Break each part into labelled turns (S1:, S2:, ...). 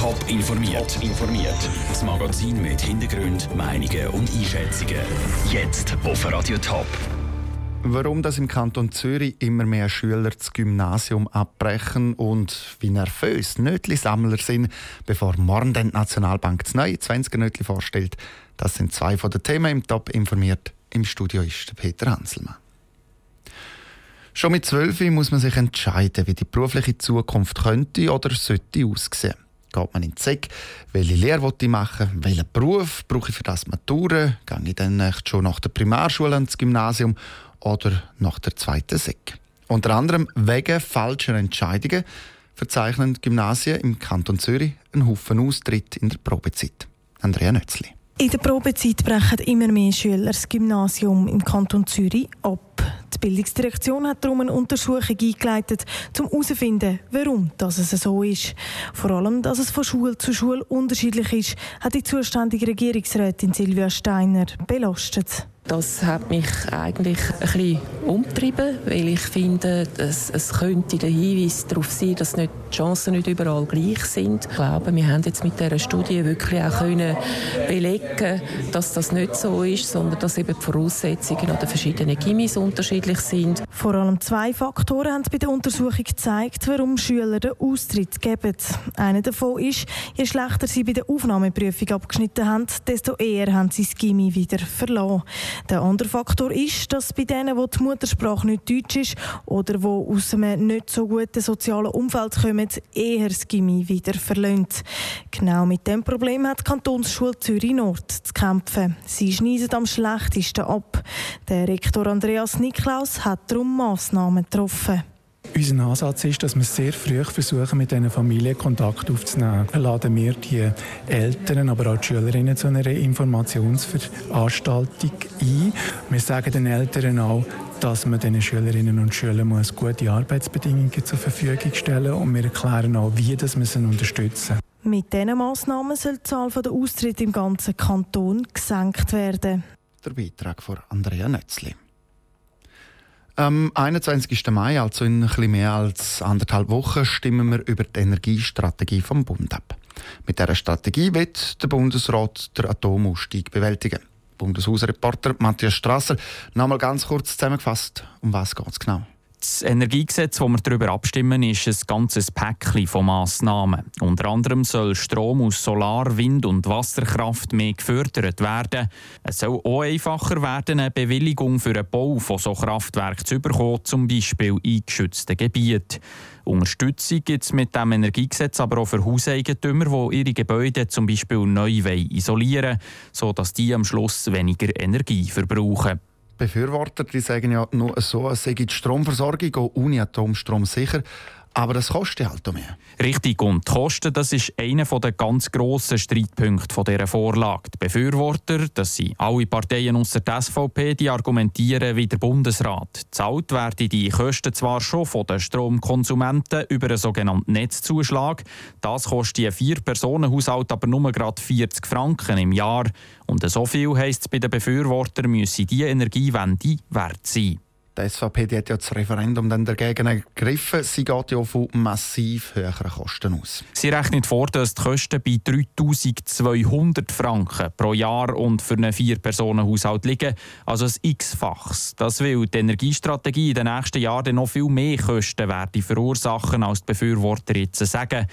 S1: Top informiert. informiert. Das Magazin mit Hintergrund, Meinungen und Einschätzungen. Jetzt auf Radio Top.
S2: Warum das im Kanton Zürich immer mehr Schüler das Gymnasium abbrechen und wie nervös Nötli-Sammler sind, bevor morgen die Nationalbank das neue 20er Nötli vorstellt, das sind zwei von den Themen im Top informiert. Im Studio ist Peter Hanselmann. Schon mit 12 muss man sich entscheiden, wie die berufliche Zukunft könnte oder sollte aussehen. Geht man in die SEC, welche Lehre ich machen, welchen Beruf brauche ich für das Matura, gehe ich dann schon nach der Primarschule ins Gymnasium oder nach der zweiten SEC. Unter anderem wegen falscher Entscheidungen verzeichnen Gymnasien im Kanton Zürich einen Haufen Austritt in der Probezeit. Andrea Nötzli.
S3: In der Probezeit brechen immer mehr Schüler das Gymnasium im Kanton Zürich ab. Die Bildungsdirektion hat darum eine Untersuchung eingeleitet, um herauszufinden, warum das so ist. Vor allem, dass es von Schule zu Schule unterschiedlich ist, hat die zuständige Regierungsrätin Silvia Steiner belastet.
S4: Das hat mich eigentlich ein bisschen umgetrieben, weil ich finde, dass es könnte der Hinweis darauf sein, dass nicht die Chancen nicht überall gleich sind. Ich glaube, wir haben jetzt mit dieser Studie wirklich auch können belegen, dass das nicht so ist, sondern dass eben die Voraussetzungen an den verschiedenen Gimmis unterschiedlich sind.
S3: Vor allem zwei Faktoren haben bei der Untersuchung gezeigt, warum Schüler den Austritt geben. Einer davon ist, je schlechter sie bei der Aufnahmeprüfung abgeschnitten haben, desto eher haben sie das Gimmi wieder verloren. Der andere Faktor ist, dass bei denen, wo die Muttersprache nicht Deutsch ist oder wo aus einem nicht so guten sozialen Umfeld kommen, eher das Gimmi wieder verlöhnt. Genau mit dem Problem hat die Kantonsschule Zürich Nord zu kämpfen. Sie schneidet am schlechtesten ab. Der Rektor Andreas Niklaus hat darum Massnahmen getroffen.
S5: Unser Ansatz ist, dass wir sehr früh versuchen, mit diesen Familien Kontakt aufzunehmen. Laden wir die Eltern, aber auch die Schülerinnen zu einer Informationsveranstaltung ein. Wir sagen den Eltern auch, dass man den Schülerinnen und Schülern muss gute Arbeitsbedingungen zur Verfügung stellen muss. Und wir erklären auch, wie das wir sie unterstützen.
S3: Mit diesen Massnahmen soll die Zahl der Austritte im ganzen Kanton gesenkt werden.
S2: Der Beitrag von Andrea Nötzli. Am 21. Mai, also in etwas mehr als anderthalb Wochen, stimmen wir über die Energiestrategie vom Bund ab. Mit dieser Strategie wird der Bundesrat den Atomausstieg bewältigen. Bundeshausreporter Matthias Strasser, nochmal ganz kurz zusammengefasst, um was geht es genau?
S6: Das Energiegesetz, das wir darüber abstimmen, ist ein ganzes Päckchen von Massnahmen. Unter anderem soll Strom aus Solar-, Wind- und Wasserkraft mehr gefördert werden. Es soll auch einfacher werden, eine Bewilligung für den Bau von so Kraftwerken zu bekommen, zum Beispiel in geschützten Gebieten. Unterstützung gibt es mit dem Energiegesetz aber auch für Hauseigentümer, die ihre Gebäude zum Beispiel neu isolieren wollen, sodass die am Schluss weniger Energie verbrauchen.
S2: Befürworter die sagen ja nur so, sei die Stromversorgung auch ohne Atomstrom sicher. Aber das kostet halt auch mehr.
S6: Richtig, und die Kosten, das ist einer der ganz grossen Streitpunkte dieser Vorlage. Die Befürworter, das sind alle Parteien außer der SVP, die argumentieren wie der Bundesrat. Zahlt werden die Kosten zwar schon von den Stromkonsumenten über einen sogenannten Netzzuschlag. Das kostet ein Vier-Personen-Haushalt aber nur gerade 40 Franken im Jahr. Und so viel heisst es bei den Befürwortern, müsse diese Energiewende wert sein.
S2: Die SVP die hat ja das Referendum dann dagegen ergriffen. Sie geht ja von massiv höheren Kosten aus.
S6: Sie rechnet vor, dass die Kosten bei 3200 Franken pro Jahr und für einen Vier-Personen-Haushalt liegen. Also ein X-Fachs. Das will die Energiestrategie in den nächsten Jahren noch viel mehr Kosten werden verursachen, als die Befürworter jetzt sagen.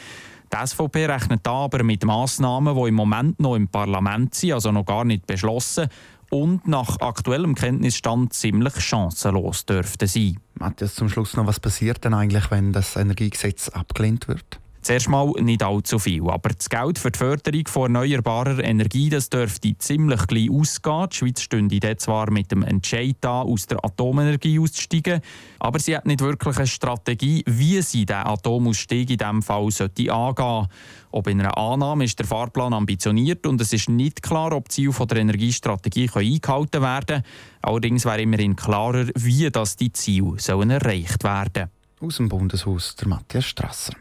S6: Die SVP rechnet aber mit Massnahmen, die im Moment noch im Parlament sind, also noch gar nicht beschlossen und nach aktuellem Kenntnisstand ziemlich chancenlos dürften sein.
S2: Matthias, zum Schluss noch, was passiert denn eigentlich, wenn das Energiegesetz abgelehnt wird?
S6: Zuerst mal nicht allzu viel, aber das Geld für die Förderung von erneuerbarer Energie das dürfte ziemlich gleich ausgehen. Die Schweiz stünde dort zwar mit dem Entscheid da, aus der Atomenergie auszusteigen, aber sie hat nicht wirklich eine Strategie, wie sie den Atomausstieg in diesem Fall sollte angehen Ob in einer Annahme ist der Fahrplan ambitioniert und es ist nicht klar, ob die Ziele der Energiestrategie eingehalten werden können. Allerdings wäre immerhin klarer, wie das die Ziele sollen erreicht werden
S2: Aus dem Bundeshaus der Matthias Strasser.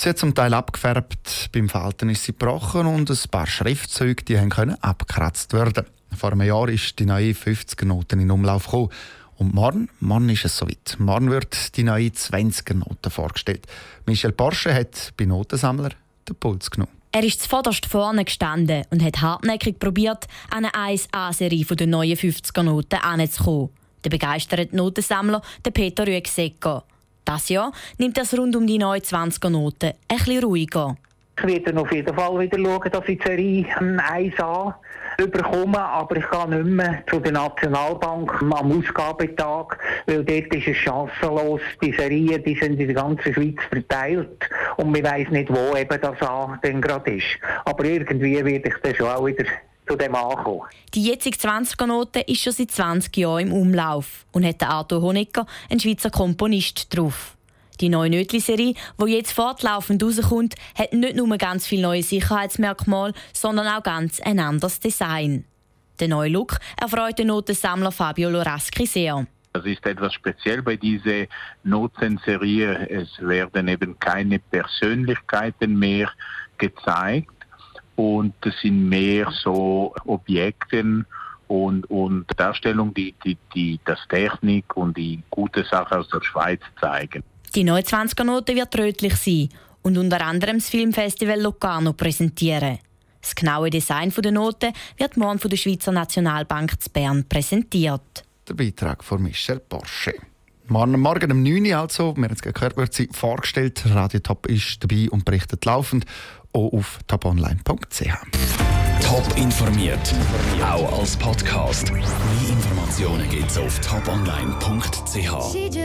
S2: Sie hat zum Teil abgefärbt, beim Falten ist sie gebrochen und ein paar Schriftzeuge die können abgekratzt werden. Vor einem Jahr ist die neue 50er-Note in Umlauf gekommen. Und morgen, morgen ist es soweit. Morgen wird die neue 20er-Note vorgestellt. Michel Porsche hat bei Notensammler den Puls genommen.
S7: Er ist zuvorderst vorne gestanden und hat hartnäckig probiert, an eine 1A-Serie der neuen 50er-Noten anzukommen. Der begeisterte Notensammler, der Peter Rüegsecker. Das Jahr nimmt das rund um die neuen 20er-Noten ein bisschen ruhiger.
S8: Ich werde auf jeden Fall wieder schauen, dass ich die Serie 1A überkomme, aber ich gehe nicht mehr zu der Nationalbank am Ausgabetag, weil dort ist es chancenlos. Die Serien die sind in der ganzen Schweiz verteilt und man weiß nicht, wo eben das A gerade ist. Aber irgendwie werde ich dann schon auch wieder zu dem ankommen.
S7: Die jetzige 20er-Note ist schon seit 20 Jahren im Umlauf und hat Arthur Honecker, ein Schweizer Komponist, drauf. Die neue Nötli-Serie, die jetzt fortlaufend rauskommt, hat nicht nur ganz viele neue Sicherheitsmerkmale, sondern auch ganz ein anderes Design. Der neue Look erfreut den Notensammler Fabio Loraschi sehr.
S9: Das ist etwas speziell bei dieser Notenserie. Es werden eben keine Persönlichkeiten mehr gezeigt und es sind mehr so Objekte und, und Darstellungen, die, die, die das Technik und die gute Sache aus der Schweiz zeigen.
S7: Die neue 20er-Note wird rötlich sein und unter anderem das Filmfestival Locarno präsentieren. Das genaue Design der Note wird morgen von der Schweizer Nationalbank zu Bern präsentiert.
S2: Der Beitrag von Michel Porsche. Morgen, morgen um 9 Uhr also, wir haben es gehört, wird sie vorgestellt. Radio Top ist dabei und berichtet laufend auch auf toponline.ch.
S1: Top informiert, auch als Podcast. Mehr Informationen gibt es auf toponline.ch.